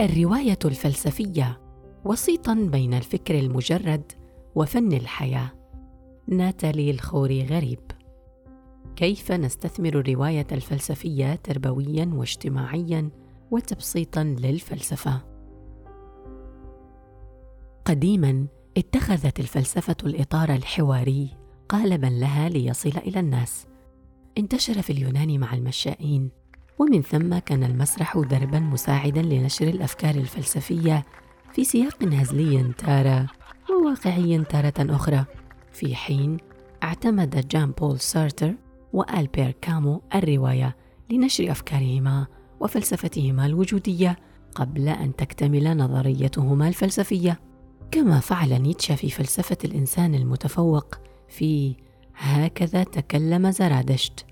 الرواية الفلسفية وسيطا بين الفكر المجرد وفن الحياة. ناتالي الخوري غريب. كيف نستثمر الرواية الفلسفية تربويا واجتماعيا وتبسيطا للفلسفة؟ قديما اتخذت الفلسفة الإطار الحواري قالبا لها ليصل إلى الناس. انتشر في اليونان مع المشائين. ومن ثم كان المسرح دربا مساعدا لنشر الأفكار الفلسفية في سياق هزلي تاره وواقعي تارة أخرى. في حين اعتمد جان بول سارتر وألبير كامو الرواية لنشر أفكارهما وفلسفتهما الوجودية قبل أن تكتمل نظريتهما الفلسفية. كما فعل نيتشه في فلسفة الإنسان المتفوق في هكذا تكلم زرادشت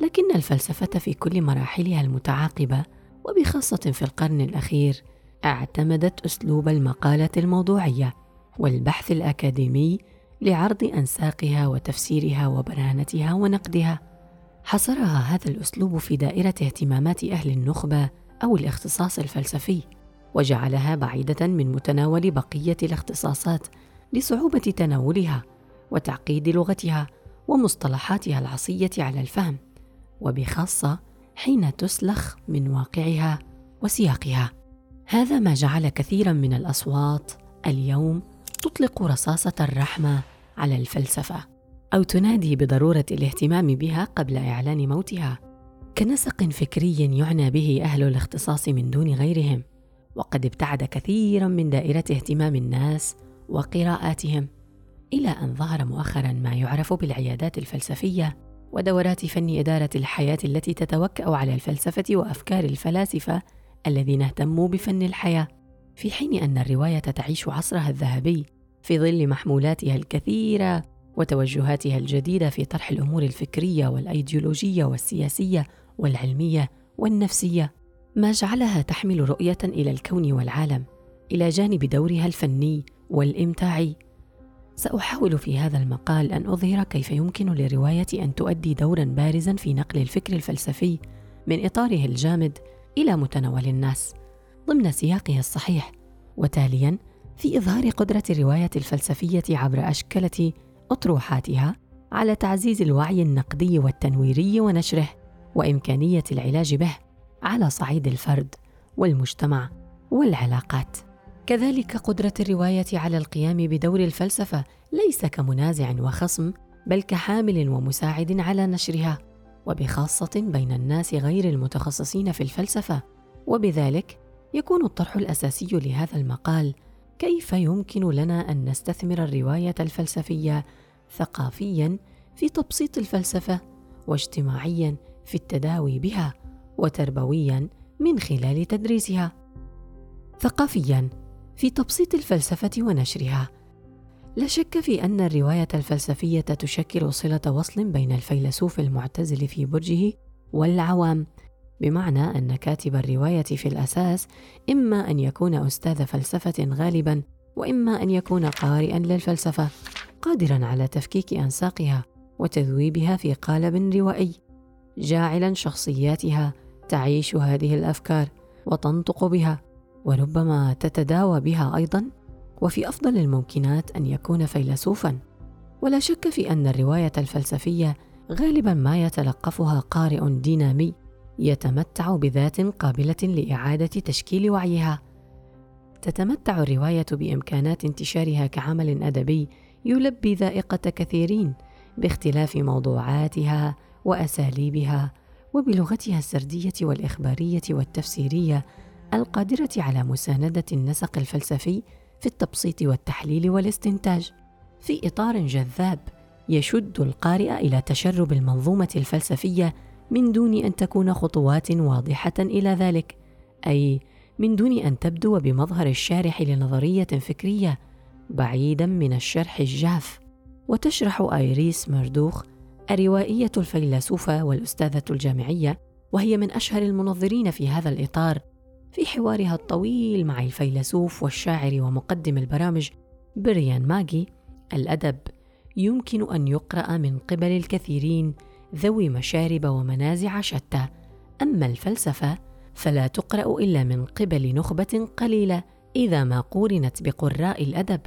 لكن الفلسفة في كل مراحلها المتعاقبة وبخاصة في القرن الأخير اعتمدت أسلوب المقالة الموضوعية والبحث الأكاديمي لعرض أنساقها وتفسيرها وبرهنتها ونقدها. حصرها هذا الأسلوب في دائرة اهتمامات أهل النخبة أو الاختصاص الفلسفي وجعلها بعيدة من متناول بقية الاختصاصات لصعوبة تناولها وتعقيد لغتها ومصطلحاتها العصية على الفهم. وبخاصة حين تسلخ من واقعها وسياقها. هذا ما جعل كثيرا من الأصوات اليوم تطلق رصاصة الرحمة على الفلسفة أو تنادي بضرورة الاهتمام بها قبل إعلان موتها. كنسق فكري يعنى به أهل الاختصاص من دون غيرهم وقد ابتعد كثيرا من دائرة اهتمام الناس وقراءاتهم إلى أن ظهر مؤخرا ما يعرف بالعيادات الفلسفية ودورات فن إدارة الحياة التي تتوكا على الفلسفة وأفكار الفلاسفة الذين اهتموا بفن الحياة في حين أن الرواية تعيش عصرها الذهبي في ظل محمولاتها الكثيرة وتوجهاتها الجديدة في طرح الأمور الفكرية والأيديولوجية والسياسية والعلمية والنفسية. ما جعلها تحمل رؤية إلى الكون والعالم إلى جانب دورها الفني والإمتاعي. سأحاول في هذا المقال أن أظهر كيف يمكن للرواية أن تؤدي دورا بارزا في نقل الفكر الفلسفي من إطاره الجامد إلى متناول الناس ضمن سياقها الصحيح وتاليا في إظهار قدرة الرواية الفلسفية عبر اشكله أطروحاتها على تعزيز الوعي النقدي والتنويري ونشره وإمكانية العلاج به على صعيد الفرد والمجتمع والعلاقات. كذلك قدرة الرواية على القيام بدور الفلسفة ليس كمنازع وخصم بل كحامل ومساعد على نشرها وبخاصة بين الناس غير المتخصصين في الفلسفة. وبذلك يكون الطرح الأساسي لهذا المقال كيف يمكن لنا أن نستثمر الرواية الفلسفية ثقافيا في تبسيط الفلسفة واجتماعيا في التداوي بها وتربويا من خلال تدريسها. ثقافيا في تبسيط الفلسفة ونشرها. لا شك في أن الرواية الفلسفية تشكل صلة وصل بين الفيلسوف المعتزل في برجه والعوام بمعنى أن كاتب الرواية في الأساس إما أن يكون أستاذ فلسفة غالبا وإما أن يكون قارئا للفلسفة قادرا على تفكيك أنساقها وتذويبها في قالب روائي جاعلا شخصياتها تعيش هذه الأفكار وتنطق بها. وربما تتداوى بها أيضا وفي أفضل الممكنات أن يكون فيلسوفا. ولا شك في أن الرواية الفلسفية غالبا ما يتلقفها قارئ دينامي يتمتع بذات قابلة لإعادة تشكيل وعيها. تتمتع الرواية بإمكانات انتشارها كعمل أدبي يلبي ذائقة كثيرين باختلاف موضوعاتها وأساليبها وبلغتها السردية والإخبارية والتفسيرية القادرة على مساندة النسق الفلسفي في التبسيط والتحليل والاستنتاج. في إطار جذاب يشد القارئ إلى تشرب المنظومة الفلسفية من دون أن تكون خطوات واضحة إلى ذلك أي من دون أن تبدو بمظهر الشارح لنظرية فكرية بعيدا من الشرح الجاف. وتشرح أيريس مردوخ الروائية الفيلسوفة والأستاذة الجامعية وهي من أشهر المنظرين في هذا الإطار في حوارها الطويل مع الفيلسوف والشاعر ومقدم البرامج بريان ماجي. الأدب يمكن أن يقرأ من قبل الكثيرين ذوي مشارب ومنازع شتى. أما الفلسفة فلا تقرأ إلا من قبل نخبة قليلة إذا ما قورنت بقراء الأدب.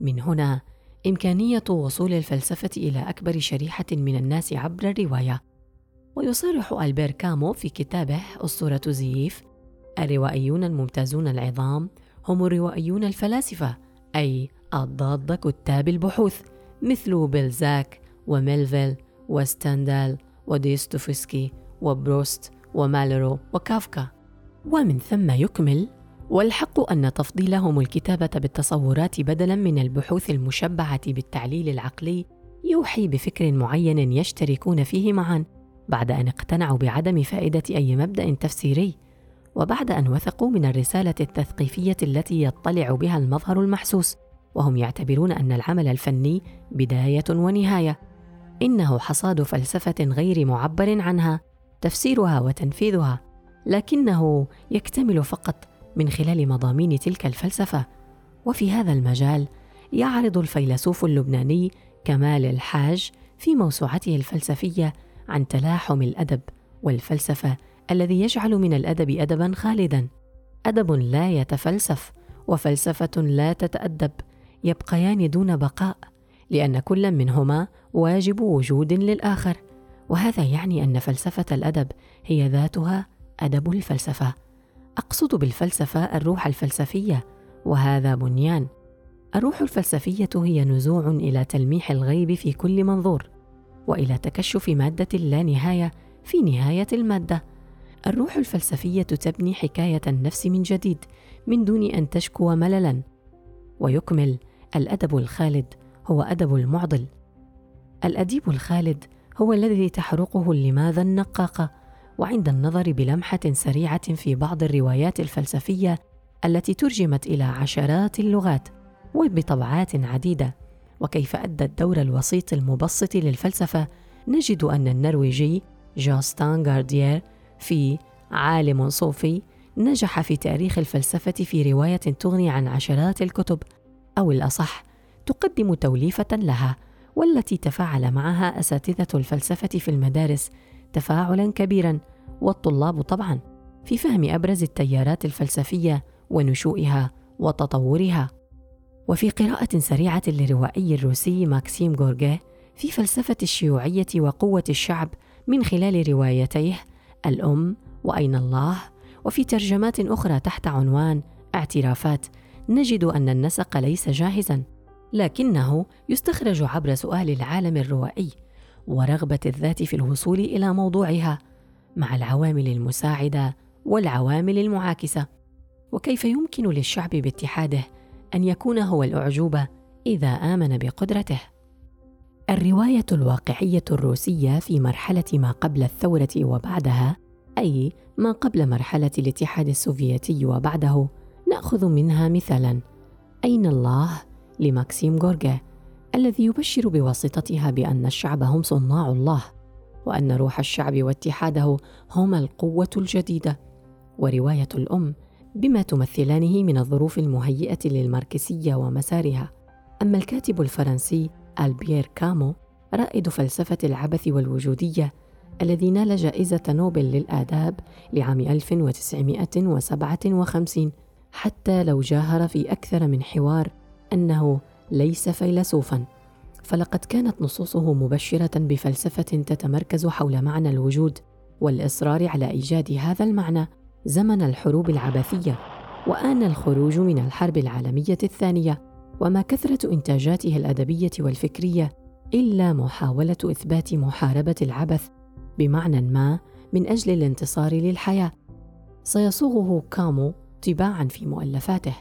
من هنا إمكانية وصول الفلسفة إلى أكبر شريحة من الناس عبر الرواية. ويصرح ألبير كامو في كتابه أسطورة زيف الروائيون الممتازون العظام هم الروائيون الفلاسفة أي أضداد كتاب البحوث مثل بلزاك وميلفيل وستاندال وديستوفسكي وبروست ومالرو وكافكا. ومن ثم يكمل والحق أن تفضيلهم الكتابة بالتصورات بدلا من البحوث المشبعة بالتعليل العقلي يوحي بفكر معين يشتركون فيه معا بعد أن اقتنعوا بعدم فائدة أي مبدأ تفسيري. وبعد أن وثقوا من الرسالة التثقيفية التي يطلع بها المظهر المحسوس وهم يعتبرون أن العمل الفني بداية ونهاية. إنه حصاد فلسفة غير معبر عنها تفسيرها وتنفيذها لكنه يكتمل فقط من خلال مضامين تلك الفلسفة. وفي هذا المجال يعرض الفيلسوف اللبناني كمال الحاج في موسوعته الفلسفية عن تلاحم الأدب والفلسفة الذي يجعل من الأدب ادبا خالدا. أدب لا يتفلسف وفلسفة لا تتأدب. يبقيان دون بقاء لأن كل منهما واجب وجود للآخر. وهذا يعني أن فلسفة الأدب هي ذاتها أدب الفلسفة. أقصد بالفلسفة الروح الفلسفية وهذا بنيان. الروح الفلسفية هي نزوع إلى تلميح الغيب في كل منظور وإلى تكشف مادة لا نهاية في نهاية المادة. الروح الفلسفية تبني حكاية النفس من جديد من دون أن تشكو مللا. ويكمل الأدب الخالد هو أدب المعضل. الأديب الخالد هو الذي تحرقه اللماذا النقاقه وعند النظر بلمحة سريعة في بعض الروايات الفلسفية التي ترجمت إلى عشرات اللغات وبطبعات عديدة. وكيف أدى الدور الوسيط المبسط للفلسفة نجد أن النرويجي جاستان غارديير في عالم صوفي نجح في تاريخ الفلسفة في رواية تغني عن عشرات الكتب أو الأصح تقدم توليفة لها والتي تفاعل معها أساتذة الفلسفة في المدارس تفاعلا كبيرا والطلاب طبعا في فهم أبرز التيارات الفلسفية ونشوئها وتطورها. وفي قراءة سريعة للروائي الروسي ماكسيم غورغيه في فلسفة الشيوعية وقوة الشعب من خلال روايتيه الأم وأين الله؟ وفي ترجمات أخرى تحت عنوان اعترافات نجد أن النسق ليس جاهزا لكنه يستخرج عبر سؤال العالم الروائي ورغبة الذات في الوصول إلى موضوعها مع العوامل المساعدة والعوامل المعاكسة. وكيف يمكن للشعب باتحاده أن يكون هو الأعجوبة إذا آمن بقدرته؟ الرواية الواقعية الروسية في مرحلة ما قبل الثورة وبعدها أي ما قبل مرحلة الاتحاد السوفيتي وبعده. نأخذ منها مثالا أين الله؟ لماكسيم غورجا الذي يبشر بواسطتها بأن الشعب هم صناع الله وأن روح الشعب واتحاده هما القوة الجديدة. ورواية الأم بما تمثلانه من الظروف المهيئة للماركسية ومسارها. أما الكاتب الفرنسي ألبيير كامو رائد فلسفة العبث والوجودية الذي نال جائزة نوبل للآداب لعام 1957 حتى لو جاهر في أكثر من حوار أنه ليس فيلسوفا. فلقد كانت نصوصه مبشرة بفلسفة تتمركز حول معنى الوجود والإصرار على إيجاد هذا المعنى زمن الحروب العبثية وآن الخروج من الحرب العالمية الثانية وما كثرة إنتاجاته الأدبية والفكرية إلا محاولة إثبات محاربة العبث بمعنى ما من أجل الانتصار للحياة. سيصوغه كامو طباعا في مؤلفاته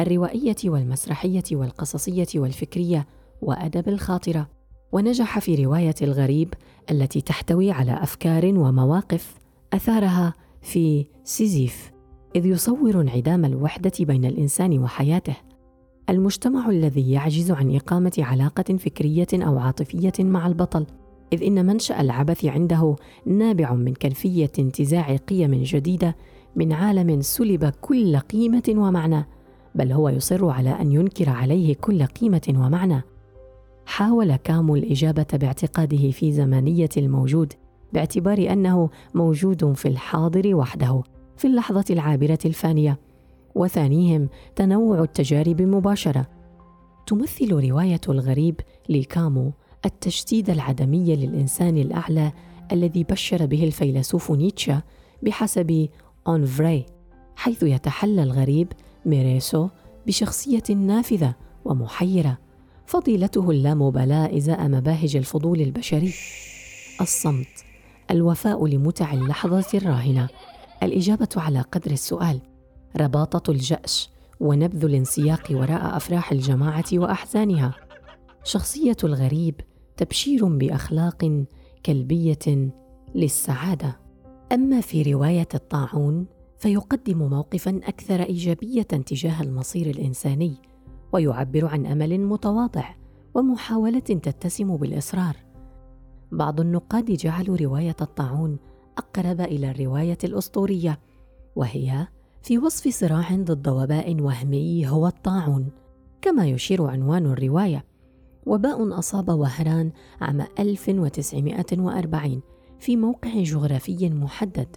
الروائية والمسرحية والقصصية والفكرية وأدب الخاطرة ونجح في رواية الغريب التي تحتوي على أفكار ومواقف أثارها في سيزيف إذ يصور انعدام الوحدة بين الإنسان وحياته. المجتمع الذي يعجز عن إقامة علاقة فكرية أو عاطفية مع البطل إذ إن منشأ العبث عنده نابع من كيفية انتزاع قيم جديدة من عالم سلب كل قيمة ومعنى بل هو يصر على أن ينكر عليه كل قيمة ومعنى. حاول كامو الإجابة باعتقاده في زمنية الموجود باعتبار أنه موجود في الحاضر وحده في اللحظة العابرة الفانية. وثانيهم تنوع التجارب مباشرة. تمثل رواية الغريب لكامو التجديد العدمي للإنسان الأعلى الذي بشر به الفيلسوف نيتشه بحسب أونفري حيث يتحلى الغريب ميريسو بشخصية نافذة ومحيرة فضيلته اللامبالاة إزاء مباهج الفضول البشري. الصمت الوفاء لمتع اللحظة الراهنة. الإجابة على قدر السؤال. رباطة الجأش ونبذ الانسياق وراء أفراح الجماعة وأحزانها. شخصية الغريب تبشير بأخلاق كلبية للسعادة. أما في رواية الطاعون فيقدم موقفا أكثر إيجابية تجاه المصير الإنساني ويعبر عن أمل متواضع ومحاولة تتسم بالإصرار. بعض النقاد جعلوا رواية الطاعون أقرب إلى الرواية الأسطورية وهي في وصف صراع ضد وباء وهمي هو الطاعون كما يشير عنوان الرواية. وباء أصاب وهران عام 1940 في موقع جغرافي محدد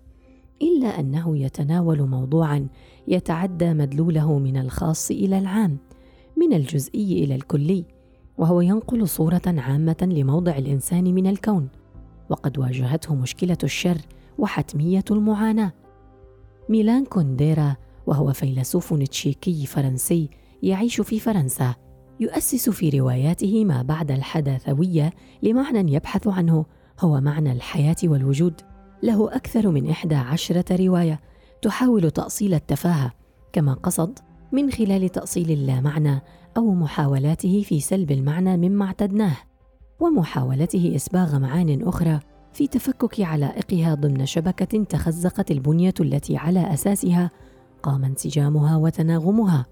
إلا أنه يتناول موضوعا يتعدى مدلوله من الخاص إلى العام من الجزئي إلى الكلي وهو ينقل صورة عامة لموضع الإنسان من الكون وقد واجهته مشكلة الشر وحتمية المعاناة. ميلان كونديرا وهو فيلسوف تشيكي فرنسي يعيش في فرنسا يؤسس في رواياته ما بعد الحداثوية لمعنى يبحث عنه هو معنى الحياة والوجود. له أكثر من إحدى عشرة رواية تحاول تأصيل التفاهة كما قصد من خلال تأصيل اللامعنى أو محاولاته في سلب المعنى مما اعتدناه ومحاولته إسباغ معان أخرى. في تفكك علائقها ضمن شبكة تخزقت البنية التي على أساسها قام انسجامها وتناغمها.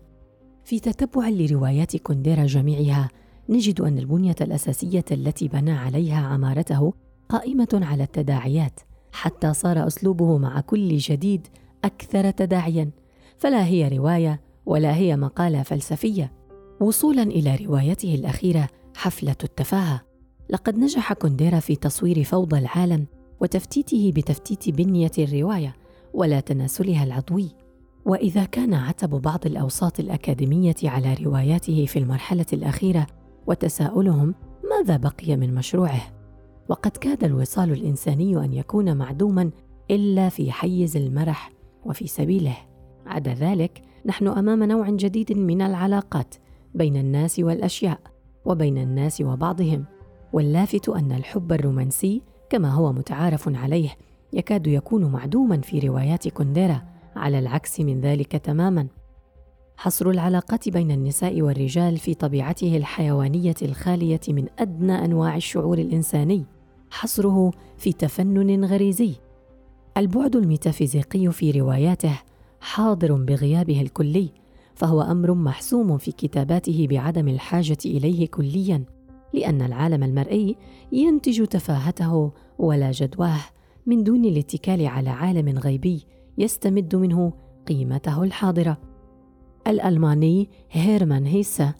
في تتبع لروايات كونديرا جميعها نجد أن البنية الأساسية التي بنى عليها عمارته قائمة على التداعيات حتى صار أسلوبه مع كل جديد أكثر تداعيا. فلا هي رواية ولا هي مقالة فلسفية. وصولا إلى روايته الأخيرة حفلة التفاهة. لقد نجح كونديرا في تصوير فوضى العالم وتفتيته بتفتيت بنية الرواية ولا تناسلها العضوي. وإذا كان عتب بعض الأوساط الأكاديمية على رواياته في المرحلة الأخيرة وتساؤلهم ماذا بقي من مشروعه وقد كاد الوصال الإنساني أن يكون معدوما إلا في حيز المرح وفي سبيله. عدا ذلك نحن أمام نوع جديد من العلاقات بين الناس والأشياء وبين الناس وبعضهم. واللافت أن الحب الرومانسي كما هو متعارف عليه يكاد يكون معدوما في روايات كونديرا على العكس من ذلك تماما. حصر العلاقات بين النساء والرجال في طبيعته الحيوانية الخالية من أدنى أنواع الشعور الإنساني حصره في تفنن غريزي. البعد الميتافيزيقي في رواياته حاضر بغيابه الكلي فهو أمر محسوم في كتاباته بعدم الحاجة إليه كليا. لأن العالم المرئي ينتج تفاهته ولا جدواه من دون الاتكال على عالم غيبي يستمد منه قيمته الحاضرة. الألماني هيرمان هيسا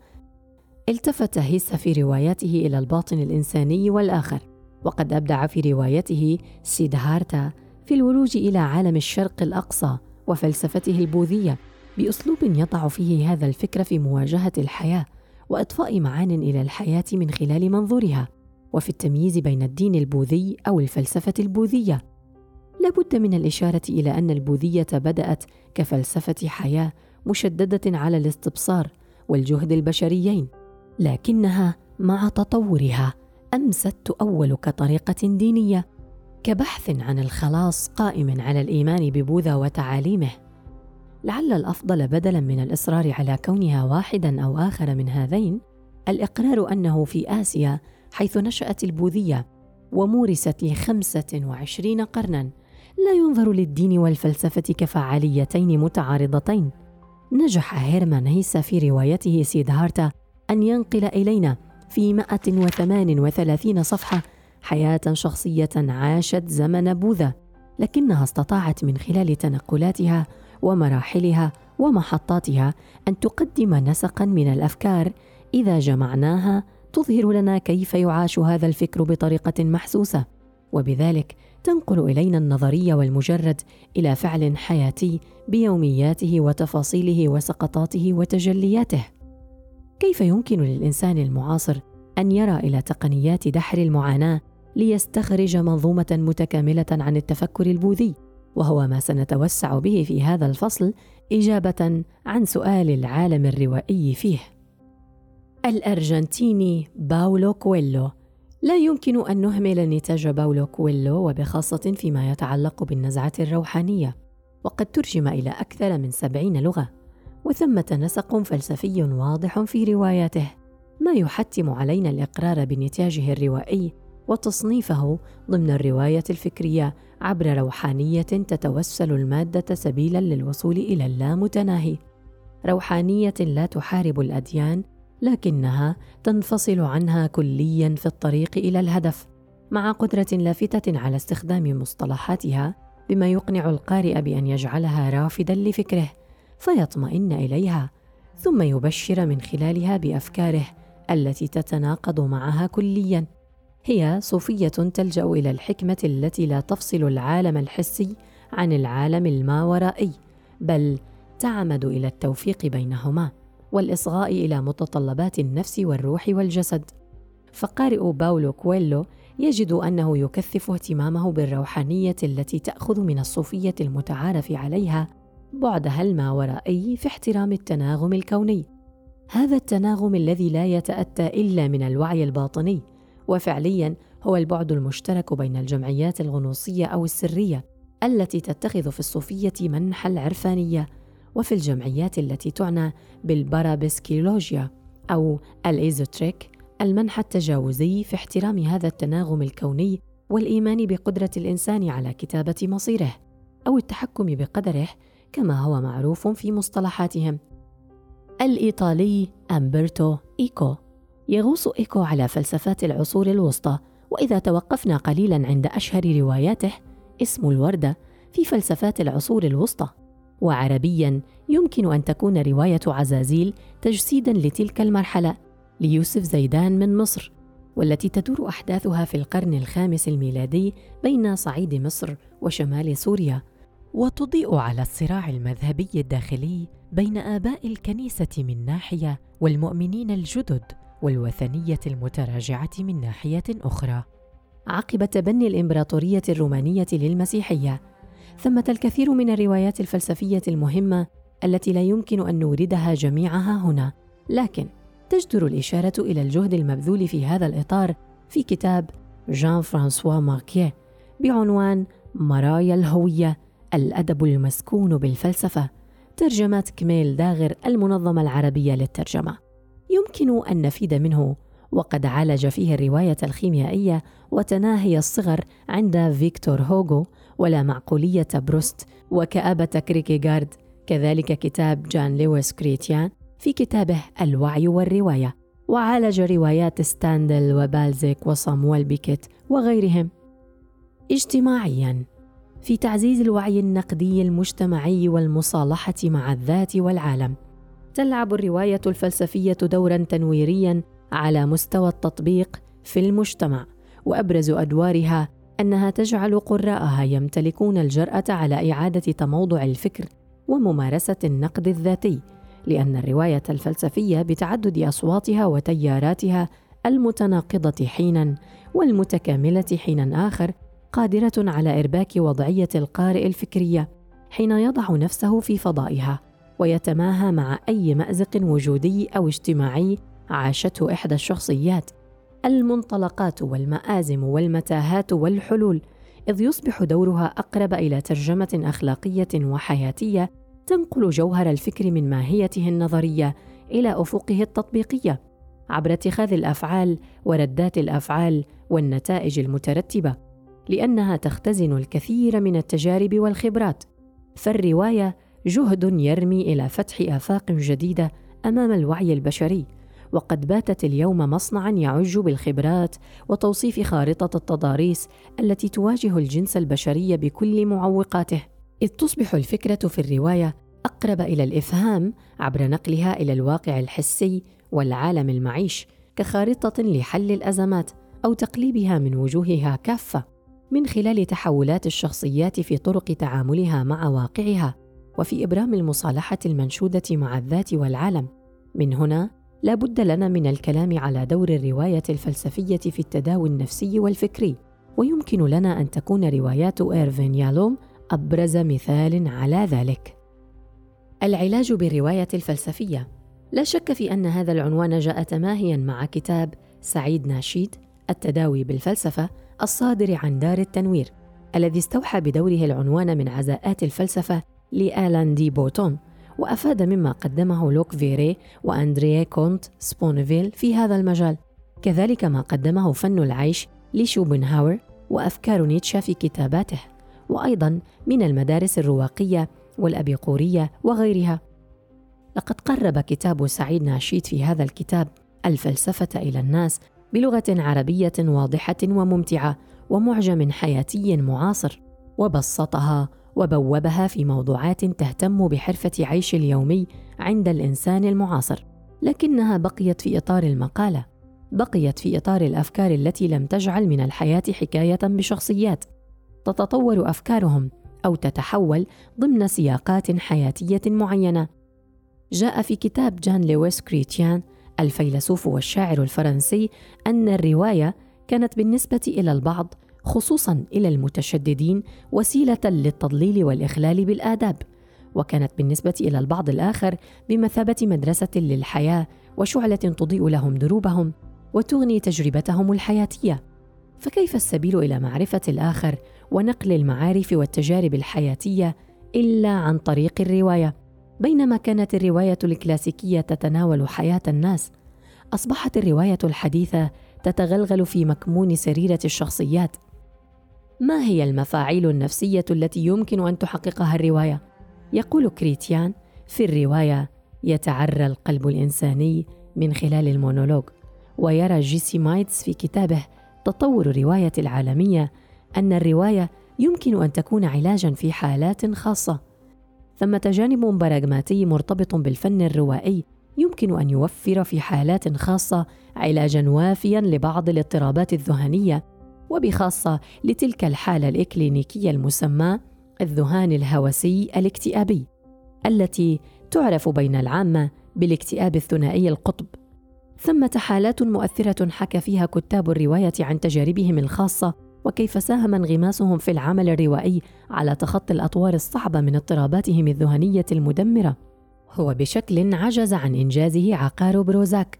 التفت هيسا في رواياته إلى الباطن الإنساني والآخر وقد أبدع في روايته سيدهارتا في الولوج إلى عالم الشرق الأقصى وفلسفته البوذية بأسلوب يضع فيه هذا الفكر في مواجهة الحياة واضفاء معان إلى الحياة من خلال منظورها وفي التمييز بين الدين البوذي أو الفلسفة البوذية. لابد من الإشارة إلى أن البوذية بدأت كفلسفة حياة مشددة على الاستبصار والجهد البشريين لكنها مع تطورها أمست تؤول كطريقة دينية كبحث عن الخلاص قائم على الإيمان ببوذا وتعاليمه. لعل الأفضل بدلا من الإصرار على كونها واحدا أو آخر من هذين الإقرار أنه في آسيا حيث نشأت البوذية ومورست لخمسة وعشرين قرنا لا ينظر للدين والفلسفة كفعاليتين متعارضتين. نجح هيرمان هيسا في روايته سيدهارتا أن ينقل إلينا في 138 صفحة حياة شخصية عاشت زمن بوذا لكنها استطاعت من خلال تنقلاتها ومراحلها ومحطاتها أن تقدم نسقا من الأفكار إذا جمعناها تظهر لنا كيف يعاش هذا الفكر بطريقة محسوسة. وبذلك تنقل إلينا النظرية والمجرد إلى فعل حياتي بيومياته وتفاصيله وسقطاته وتجلياته. كيف يمكن للإنسان المعاصر أن يرى إلى تقنيات دحر المعاناة ليستخرج منظومة متكاملة عن التفكر البوذي؟ وهو ما سنتوسع به في هذا الفصل إجابة عن سؤال العالم الروائي فيه. الأرجنتيني باولو كويلو. لا يمكن أن نهمل نتاج باولو كويلو وبخاصة فيما يتعلق بالنزعة الروحانية وقد ترجم إلى أكثر من سبعين لغة وثمة نسق فلسفي واضح في رواياته. ما يحتم علينا الإقرار بنتاجه الروائي وتصنيفه ضمن الرواية الفكرية عبر روحانية تتوسل المادة سبيلا للوصول إلى اللامتناهي. روحانية لا تحارب الأديان لكنها تنفصل عنها كليا في الطريق إلى الهدف مع قدرة لافتة على استخدام مصطلحاتها بما يقنع القارئ بأن يجعلها رافدا لفكره فيطمئن إليها ثم يبشر من خلالها بأفكاره التي تتناقض معها كليا. هي صوفية تلجأ إلى الحكمة التي لا تفصل العالم الحسي عن العالم الماورائي بل تعمد إلى التوفيق بينهما والإصغاء إلى متطلبات النفس والروح والجسد. فقارئ باولو كويلو يجد أنه يكثف اهتمامه بالروحانية التي تأخذ من الصوفية المتعارف عليها بعدها الماورائي في احترام التناغم الكوني. هذا التناغم الذي لا يتأتى إلا من الوعي الباطني وفعليا هو البعد المشترك بين الجمعيات الغنوصية أو السرية التي تتخذ في الصوفية منحى العرفانية وفي الجمعيات التي تعنى بالباراسيكولوجيا أو الإيزوتريك المنحى التجاوزي في احترام هذا التناغم الكوني والإيمان بقدرة الإنسان على كتابة مصيره أو التحكم بقدره كما هو معروف في مصطلحاتهم. الإيطالي أمبرتو إيكو. يغوص إيكو على فلسفات العصور الوسطى وإذا توقفنا قليلا عند أشهر رواياته اسم الوردة في فلسفات العصور الوسطى. وعربيا يمكن أن تكون رواية عزازيل تجسيدا لتلك المرحلة ليوسف زيدان من مصر والتي تدور أحداثها في القرن الخامس الميلادي بين صعيد مصر وشمال سوريا وتضيء على الصراع المذهبي الداخلي بين آباء الكنيسة من ناحية والمؤمنين الجدد. والوثنية المتراجعة من ناحية أخرى. عقب تبني الإمبراطورية الرومانية للمسيحية ثمة الكثير من الروايات الفلسفية المهمة التي لا يمكن أن نوردها جميعها هنا. لكن تجدر الإشارة إلى الجهد المبذول في هذا الإطار في كتاب جان فرانسوا ماركيه بعنوان مرايا الهوية الأدب المسكون بالفلسفة ترجمة كميل داغر المنظمة العربية للترجمة. يمكن أن نفيد منه. وقد عالج فيه الرواية الخيميائية وتناهي الصغر عند فيكتور هوغو ولا معقولية بروست وكآبة كيركيغارد. كذلك كتاب جان لويس كريتيان في كتابه الوعي والرواية. وعالج روايات ستاندال وبلزاك وصامويل بيكيت وغيرهم. اجتماعيا في تعزيز الوعي النقدي المجتمعي والمصالحة مع الذات والعالم. تلعب الرواية الفلسفية دورا تنويريا على مستوى التطبيق في المجتمع وأبرز أدوارها أنها تجعل قراءها يمتلكون الجرأة على إعادة تموضع الفكر وممارسة النقد الذاتي لأن الرواية الفلسفية بتعدد أصواتها وتياراتها المتناقضة حينا والمتكاملة حينا آخر قادرة على إرباك وضعية القارئ الفكرية حين يضع نفسه في فضائها. ويتماهى مع أي مأزق وجودي أو اجتماعي عاشته إحدى الشخصيات. المنطلقات والمآزم والمتاهات والحلول إذ يصبح دورها أقرب إلى ترجمة أخلاقية وحياتية تنقل جوهر الفكر من ماهيته النظرية إلى أفقه التطبيقية. عبر اتخاذ الأفعال وردات الأفعال والنتائج المترتبة لأنها تختزن الكثير من التجارب والخبرات. فالرواية جهد يرمي إلى فتح آفاق جديدة أمام الوعي البشري وقد باتت اليوم مصنعا يعج بالخبرات وتوصيف خارطة التضاريس التي تواجه الجنس البشري بكل معوقاته. إذ تصبح الفكرة في الرواية أقرب إلى الإفهام عبر نقلها إلى الواقع الحسي والعالم المعيش كخارطة لحل الأزمات أو تقليبها من وجوهها كافة من خلال تحولات الشخصيات في طرق تعاملها مع واقعها. وفي إبرام المصالحة المنشودة مع الذات والعالم. من هنا لا بد لنا من الكلام على دور الرواية الفلسفية في التداوي النفسي والفكري. ويمكن لنا أن تكون روايات إيرفين يالوم أبرز مثال على ذلك. العلاج بالرواية الفلسفية. لا شك في أن هذا العنوان جاء تماهيا مع كتاب سعيد ناشيد التداوي بالفلسفة الصادر عن دار التنوير الذي استوحى بدوره العنوان من عزاءات الفلسفة لآلان دي بوتون وأفاد مما قدمه لوك فيري وأندريه كونت سبونفيل في هذا المجال. كذلك ما قدمه فن العيش لشوبنهاور وأفكار نيتشه في كتاباته وأيضا من المدارس الرواقية والأبيقورية وغيرها. لقد قرب كتاب سعيد ناشيد في هذا الكتاب الفلسفة إلى الناس بلغة عربية واضحة وممتعة ومعجم حياتي معاصر وبسطها وبوبها في موضوعات تهتم بحرفة عيش اليومي عند الإنسان المعاصر لكنها بقيت في إطار المقالة بقيت في إطار الأفكار التي لم تجعل من الحياة حكاية بشخصيات تتطور أفكارهم أو تتحول ضمن سياقات حياتية معينة. جاء في كتاب جان لويس كريتيان الفيلسوف والشاعر الفرنسي أن الرواية كانت بالنسبة إلى البعض خصوصا إلى المتشددين وسيلة للتضليل والإخلال بالآداب وكانت بالنسبة إلى البعض الآخر بمثابة مدرسة للحياة وشعلة تضيء لهم دروبهم وتغني تجربتهم الحياتية. فكيف السبيل إلى معرفة الآخر ونقل المعارف والتجارب الحياتية إلا عن طريق الرواية؟ بينما كانت الرواية الكلاسيكية تتناول حياة الناس أصبحت الرواية الحديثة تتغلغل في مكمون سريرة الشخصيات. ما هي المفاعيل النفسية التي يمكن أن تحققها الرواية؟ يقول كريتيان في الرواية يتعرى القلب الإنساني من خلال المونولوج ويرى جيسي مايتس في كتابه تطور الرواية العالمية أن الرواية يمكن أن تكون علاجا في حالات خاصة. ثمه جانب براغماتي مرتبط بالفن الروائي يمكن أن يوفر في حالات خاصة علاجا وافيا لبعض الاضطرابات الذهنية وبخاصة لتلك الحالة الإكلينيكية المسمى الذهان الهوسي الاكتئابي التي تعرف بين العامة بالاكتئاب الثنائي القطب. ثمة حالات مؤثرة حكى فيها كتاب الرواية عن تجاربهم الخاصة وكيف ساهم انغماسهم في العمل الروائي على تخطي الأطوار الصعبة من اضطراباتهم الذهنية المدمرة. هو بشكل عجز عن إنجازه عقار بروزاك.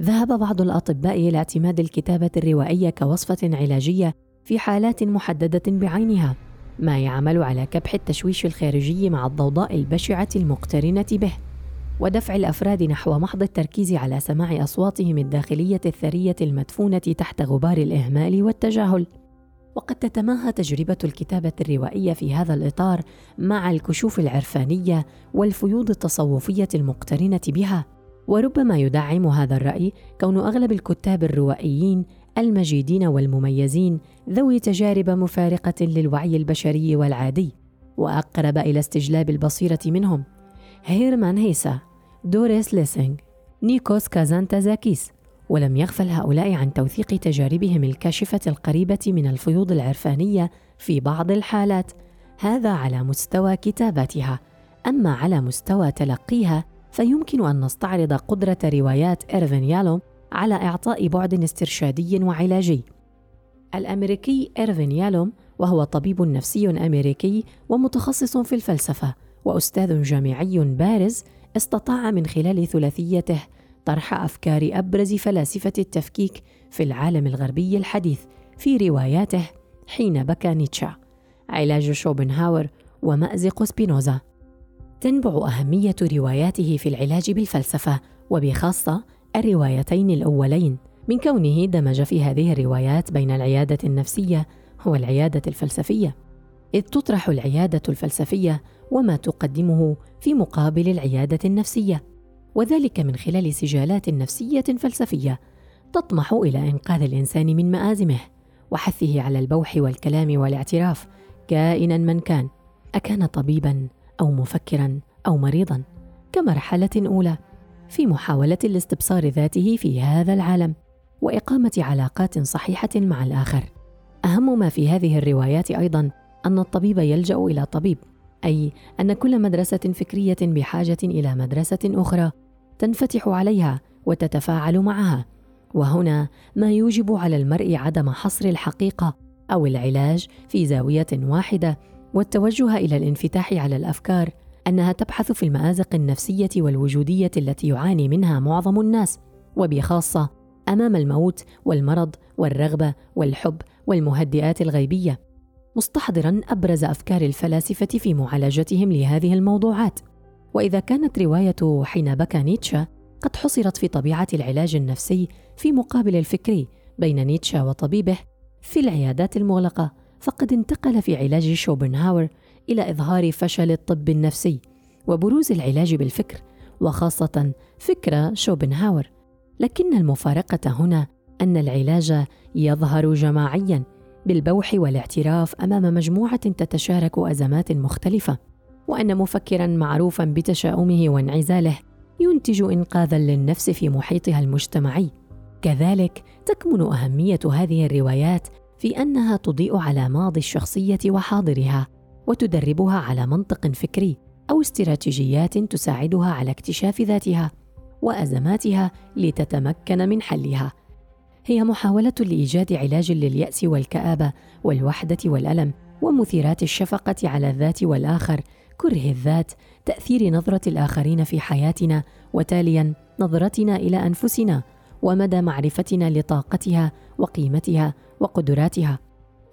ذهب بعض الأطباء إلى اعتماد الكتابة الروائية كوصفة علاجية في حالات محددة بعينها ما يعمل على كبح التشويش الخارجي مع الضوضاء البشعة المقترنة به ودفع الأفراد نحو محض التركيز على سماع أصواتهم الداخلية الثرية المدفونة تحت غبار الإهمال والتجاهل. وقد تتماهى تجربة الكتابة الروائية في هذا الإطار مع الكشوف العرفانية والفيوض التصوفية المقترنة بها. وربما يدعم هذا الرأي كون أغلب الكتاب الروائيين المجيدين والمميزين ذوي تجارب مفارقة للوعي البشري والعادي وأقرب إلى استجلاب البصيرة منهم. هيرمان هيسا دوريس ليسينغ نيكوس كازانتازاكيس ولم يغفل هؤلاء عن توثيق تجاربهم الكاشفة القريبة من الفيوض العرفانية في بعض الحالات. هذا على مستوى كتاباتها أما على مستوى تلقيها فيمكن أن نستعرض قدرة روايات إيرفين يالوم على إعطاء بعد استرشادي وعلاجي. الأمريكي إيرفين يالوم وهو طبيب نفسي أمريكي ومتخصص في الفلسفة وأستاذ جامعي بارز استطاع من خلال ثلاثيته طرح أفكار أبرز فلاسفة التفكيك في العالم الغربي الحديث في رواياته حين بكى نيتشه علاج شوبنهاور ومأزق سبينوزا تنبع أهمية رواياته في العلاج بالفلسفة وبخاصة الروايتين الأولين. من كونه دمج في هذه الروايات بين العيادة النفسية والعيادة الفلسفية. إذ تطرح العيادة الفلسفية وما تقدمه في مقابل العيادة النفسية. وذلك من خلال سجالات نفسية فلسفية تطمح إلى إنقاذ الإنسان من مآزمه وحثه على البوح والكلام والاعتراف كائنا من كان. أكان طبيبا أو مفكرا أو مريضا كمرحلة أولى في محاولة لاستبصار ذاته في هذا العالم وإقامة علاقات صحيحة مع الآخر. أهم ما في هذه الروايات أيضا أن الطبيب يلجأ إلى طبيب أي أن كل مدرسة فكرية بحاجة إلى مدرسة أخرى تنفتح عليها وتتفاعل معها. وهنا ما يوجب على المرء عدم حصر الحقيقة أو العلاج في زاوية واحدة والتوجه إلى الانفتاح على الأفكار أنها تبحث في المآزق النفسية والوجودية التي يعاني منها معظم الناس وبخاصة أمام الموت والمرض والرغبة والحب والمهدئات الغيبية. مستحضرا أبرز أفكار الفلاسفة في معالجتهم لهذه الموضوعات. وإذا كانت رواية حين بكى نيتشه قد حصرت في طبيعة العلاج النفسي في مقابل الفكري بين نيتشه وطبيبه في العيادات المغلقة. فقد انتقل في علاج شوبنهاور إلى إظهار فشل الطب النفسي وبروز العلاج بالفكر وخاصة فكره شوبنهاور. لكن المفارقة هنا أن العلاج يظهر جماعيا بالبوح والاعتراف أمام مجموعة تتشارك أزمات مختلفة وأن مفكرا معروفا بتشاؤمه وانعزاله ينتج انقاذا للنفس في محيطها المجتمعي. كذلك تكمن أهمية هذه الروايات في أنها تضيء على ماضي الشخصية وحاضرها وتدربها على منطق فكري أو استراتيجيات تساعدها على اكتشاف ذاتها وأزماتها لتتمكن من حلها. هي محاولة لإيجاد علاج لليأس والكآبة والوحدة والألم ومثيرات الشفقة على الذات والآخر كره الذات تأثير نظرة الآخرين في حياتنا وتاليا نظرتنا إلى أنفسنا ومدى معرفتنا لطاقتها وقيمتها وقدراتها.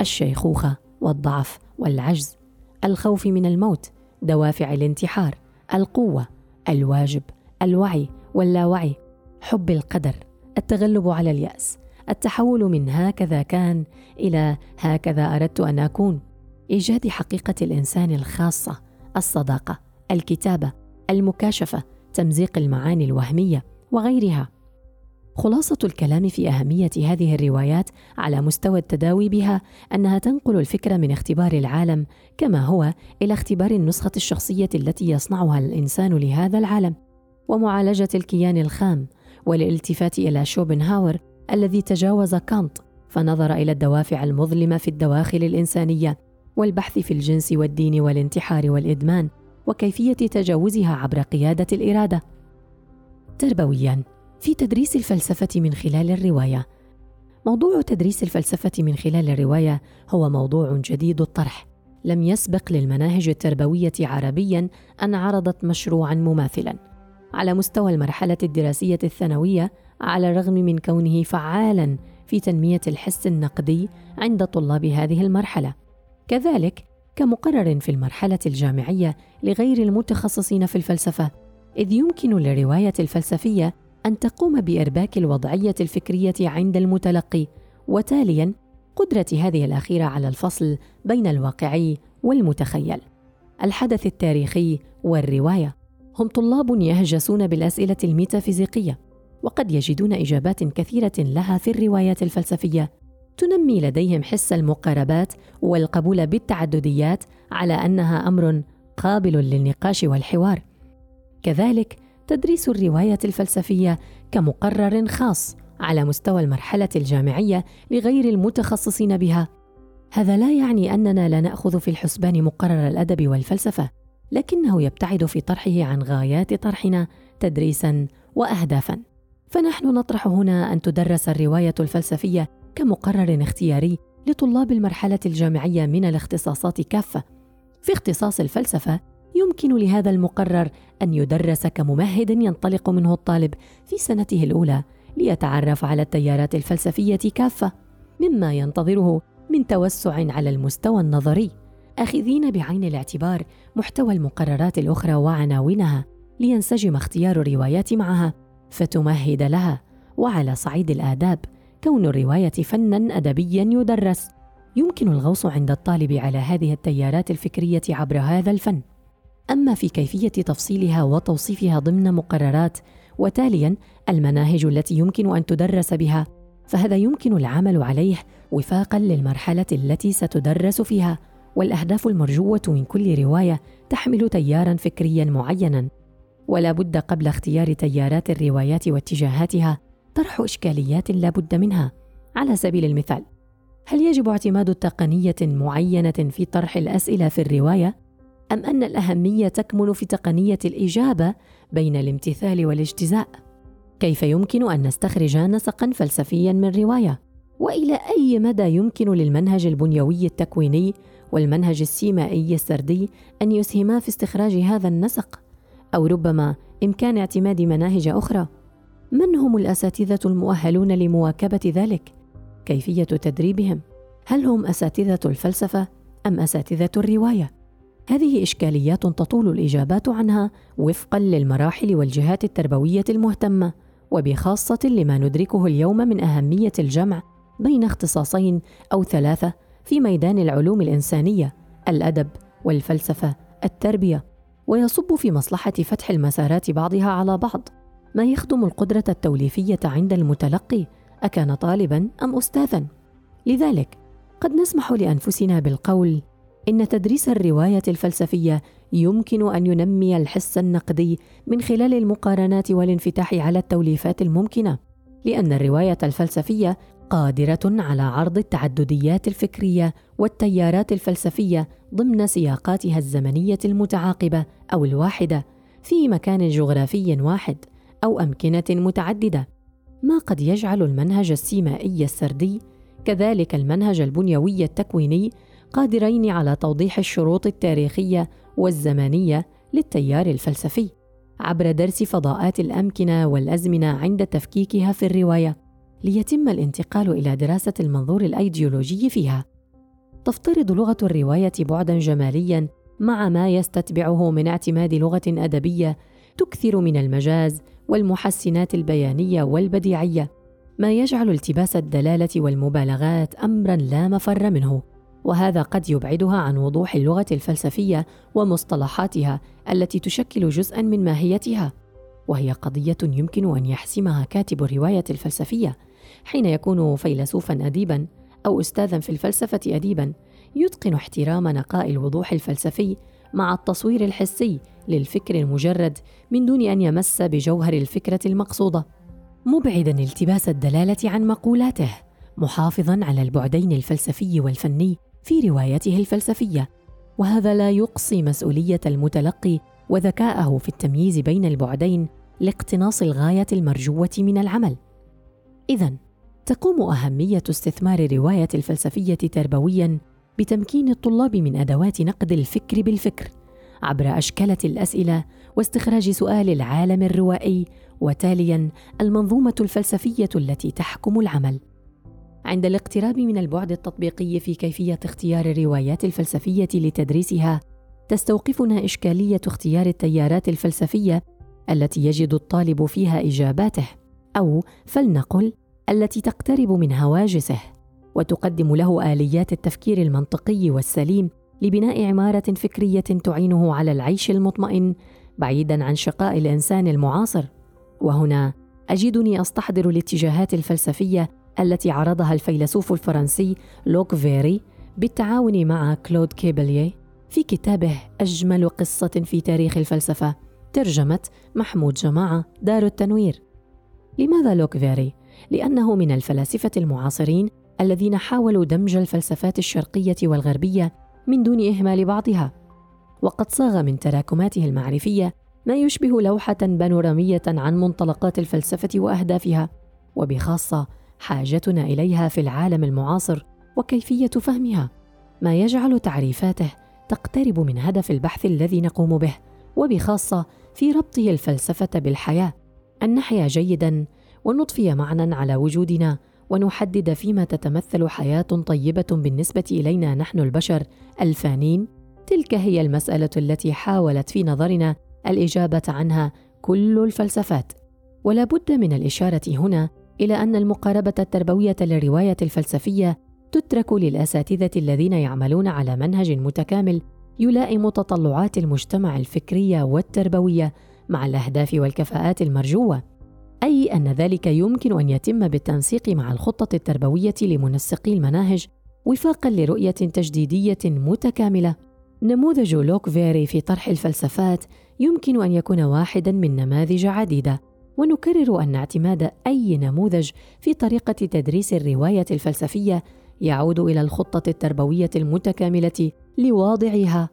الشيخوخة والضعف والعجز الخوف من الموت دوافع الانتحار القوة الواجب الوعي واللاوعي حب القدر التغلب على اليأس التحول من هكذا كان إلى هكذا أردت أن أكون. إيجاد حقيقة الإنسان الخاصة الصداقة الكتابة المكاشفة تمزيق المعاني الوهمية وغيرها. خلاصة الكلام في أهمية هذه الروايات على مستوى التداوي بها أنها تنقل الفكرة من اختبار العالم كما هو إلى اختبار النسخة الشخصية التي يصنعها الإنسان لهذا العالم ومعالجة الكيان الخام والالتفات إلى شوبنهاور الذي تجاوز كانت فنظر إلى الدوافع المظلمة في الدواخل الإنسانية والبحث في الجنس والدين والانتحار والإدمان وكيفية تجاوزها عبر قيادة الإرادة. تربويا. في تدريس الفلسفة من خلال الرواية. موضوع تدريس الفلسفة من خلال الرواية هو موضوع جديد الطرح. لم يسبق للمناهج التربوية عربيا أن عرضت مشروعا مماثلا. على مستوى المرحلة الدراسية الثانوية على الرغم من كونه فعالا في تنمية الحس النقدي عند طلاب هذه المرحلة. كذلك كمقرر في المرحلة الجامعية لغير المتخصصين في الفلسفة إذ يمكن للرواية الفلسفية أن تقوم بإرباك الوضعية الفكرية عند المتلقي وتاليا قدرة هذه الأخيرة على الفصل بين الواقعي والمتخيل. الحدث التاريخي والرواية هم طلاب يهجسون بالأسئلة الميتافيزيقية وقد يجدون إجابات كثيرة لها في الروايات الفلسفية. تنمي لديهم حس المقاربات والقبول بالتعدديات على أنها أمر قابل للنقاش والحوار. كذلك تدريس الرواية الفلسفية كمقرر خاص على مستوى المرحلة الجامعية لغير المتخصصين بها. هذا لا يعني أننا لا نأخذ في الحسبان مقرر الأدب والفلسفة لكنه يبتعد في طرحه عن غايات طرحنا تدريسا واهدافا. فنحن نطرح هنا أن تدرس الرواية الفلسفية كمقرر اختياري لطلاب المرحلة الجامعية من الاختصاصات كافة. في اختصاص الفلسفة يمكن لهذا المقرر أن يدرس كممهد ينطلق منه الطالب في سنته الأولى ليتعرف على التيارات الفلسفية كافة مما ينتظره من توسع على المستوى النظري. آخذين بعين الاعتبار محتوى المقررات الأخرى وعناوينها لينسجم اختيار الروايات معها فتمهد لها. وعلى صعيد الآداب كون الرواية فنا ادبيا يدرس. يمكن الغوص عند الطالب على هذه التيارات الفكرية عبر هذا الفن. أما في كيفية تفصيلها وتوصيفها ضمن مقررات وتاليا المناهج التي يمكن أن تدرس بها فهذا يمكن العمل عليه وفاقا للمرحلة التي ستدرس فيها والأهداف المرجوة من كل رواية تحمل تيارا فكريا معينا. ولا بد قبل اختيار تيارات الروايات واتجاهاتها طرح إشكاليات لا بد منها. على سبيل المثال هل يجب اعتماد تقنيه معينة في طرح الأسئلة في الرواية؟ أم أن الأهمية تكمن في تقنية الإجابة بين الامتثال والاجتزاء؟ كيف يمكن أن نستخرج نسقا فلسفيا من رواية؟ وإلى أي مدى يمكن للمنهج البنيوي التكويني والمنهج السيمائي السردي أن يسهما في استخراج هذا النسق؟ أو ربما إمكان اعتماد مناهج أخرى؟ من هم الأساتذة المؤهلون لمواكبة ذلك؟ كيفية تدريبهم؟ هل هم أساتذة الفلسفة أم أساتذة الرواية؟ هذه إشكاليات تطول الإجابات عنها وفقا للمراحل والجهات التربوية المهتمة وبخاصة لما ندركه اليوم من أهمية الجمع بين اختصاصين أو ثلاثة في ميدان العلوم الإنسانية الأدب والفلسفة التربية ويصب في مصلحة فتح المسارات بعضها على بعض. ما يخدم القدرة التوليفية عند المتلقي أكان طالبا أم استاذا؟ لذلك قد نسمح لأنفسنا بالقول إن تدريس الرواية الفلسفية يمكن أن ينمي الحس النقدي من خلال المقارنات والانفتاح على التوليفات الممكنة لأن الرواية الفلسفية قادرة على عرض التعدديات الفكرية والتيارات الفلسفية ضمن سياقاتها الزمنية المتعاقبة أو الواحدة في مكان جغرافي واحد أو أمكنة متعددة. ما قد يجعل المنهج السيمائي السردي كذلك المنهج البنيوي التكويني قادرين على توضيح الشروط التاريخية والزمانية للتيار الفلسفي. عبر درس فضاءات الأمكنة والأزمنة عند تفكيكها في الرواية ليتم الانتقال إلى دراسة المنظور الأيديولوجي فيها. تفترض لغة الرواية بعدا جماليا مع ما يستتبعه من اعتماد لغة أدبية تكثر من المجاز والمحسنات البيانية والبديعية ما يجعل التباس الدلالة والمبالغات امرا لا مفر منه. وهذا قد يبعدها عن وضوح اللغة الفلسفية ومصطلحاتها التي تشكل جزءا من ماهيتها. وهي قضية يمكن أن يحسمها كاتب الرواية الفلسفية. حين يكون فيلسوفا اديبا أو استاذا في الفلسفة اديبا يتقن احترام نقاء الوضوح الفلسفي مع التصوير الحسي للفكر المجرد من دون أن يمس بجوهر الفكرة المقصودة. مبعدا التباس الدلالة عن مقولاته محافظا على البعدين الفلسفي والفني في روايته الفلسفية وهذا لا يقصي مسؤولية المتلقي وذكاءه في التمييز بين البعدين لاقتناص الغاية المرجوة من العمل. اذا تقوم أهمية استثمار الرواية الفلسفية تربويا بتمكين الطلاب من أدوات نقد الفكر بالفكر عبر اشكله الأسئلة واستخراج سؤال العالم الروائي وتاليا المنظومة الفلسفية التي تحكم العمل. عند الاقتراب من البعد التطبيقي في كيفية اختيار الروايات الفلسفية لتدريسها تستوقفنا إشكالية اختيار التيارات الفلسفية التي يجد الطالب فيها إجاباته أو فلنقل التي تقترب من هواجسه وتقدم له آليات التفكير المنطقي والسليم لبناء عمارة فكرية تعينه على العيش المطمئن بعيدا عن شقاء الإنسان المعاصر. وهنا أجدني أستحضر الاتجاهات الفلسفية التي عرضها الفيلسوف الفرنسي لوك فيري بالتعاون مع كلود كيبليه في كتابه أجمل قصة في تاريخ الفلسفة ترجمة محمود جماعة دار التنوير لماذا لوك فيري؟ لأنه من الفلاسفة المعاصرين الذين حاولوا دمج الفلسفات الشرقية والغربية من دون إهمال بعضها وقد صاغ من تراكماته المعرفية ما يشبه لوحة بانورامية عن منطلقات الفلسفة وأهدافها وبخاصة حاجتنا إليها في العالم المعاصر وكيفية فهمها. ما يجعل تعريفاته تقترب من هدف البحث الذي نقوم به وبخاصة في ربطه الفلسفة بالحياة. أن نحيا جيدا ونضفي معنى على وجودنا ونحدد فيما تتمثل حياة طيبة بالنسبة إلينا نحن البشر الفانين. تلك هي المسألة التي حاولت في نظرنا الإجابة عنها كل الفلسفات. ولا بد من الإشارة هنا إلى أن المقاربة التربوية للرواية الفلسفية تترك للأساتذة الذين يعملون على منهج متكامل يلائم تطلعات المجتمع الفكرية والتربوية مع الأهداف والكفاءات المرجوة. أي أن ذلك يمكن أن يتم بالتنسيق مع الخطة التربوية لمنسقي المناهج وفاقا لرؤية تجديدية متكاملة. نموذج لوك فيري في طرح الفلسفات يمكن أن يكون واحدا من نماذج عديدة. ونكرر أن اعتماد أي نموذج في طريقة تدريس الرواية الفلسفية يعود إلى الخطة التربوية المتكاملة لواضعها.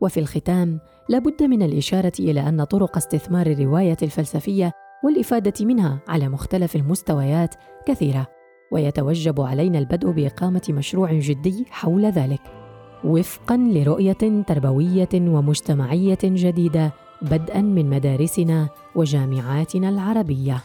وفي الختام لابد من الإشارة إلى أن طرق استثمار الرواية الفلسفية والإفادة منها على مختلف المستويات كثيرة ويتوجب علينا البدء بإقامة مشروع جدي حول ذلك وفقا لرؤية تربوية ومجتمعية جديدة بدءا من مدارسنا وجامعاتنا العربية.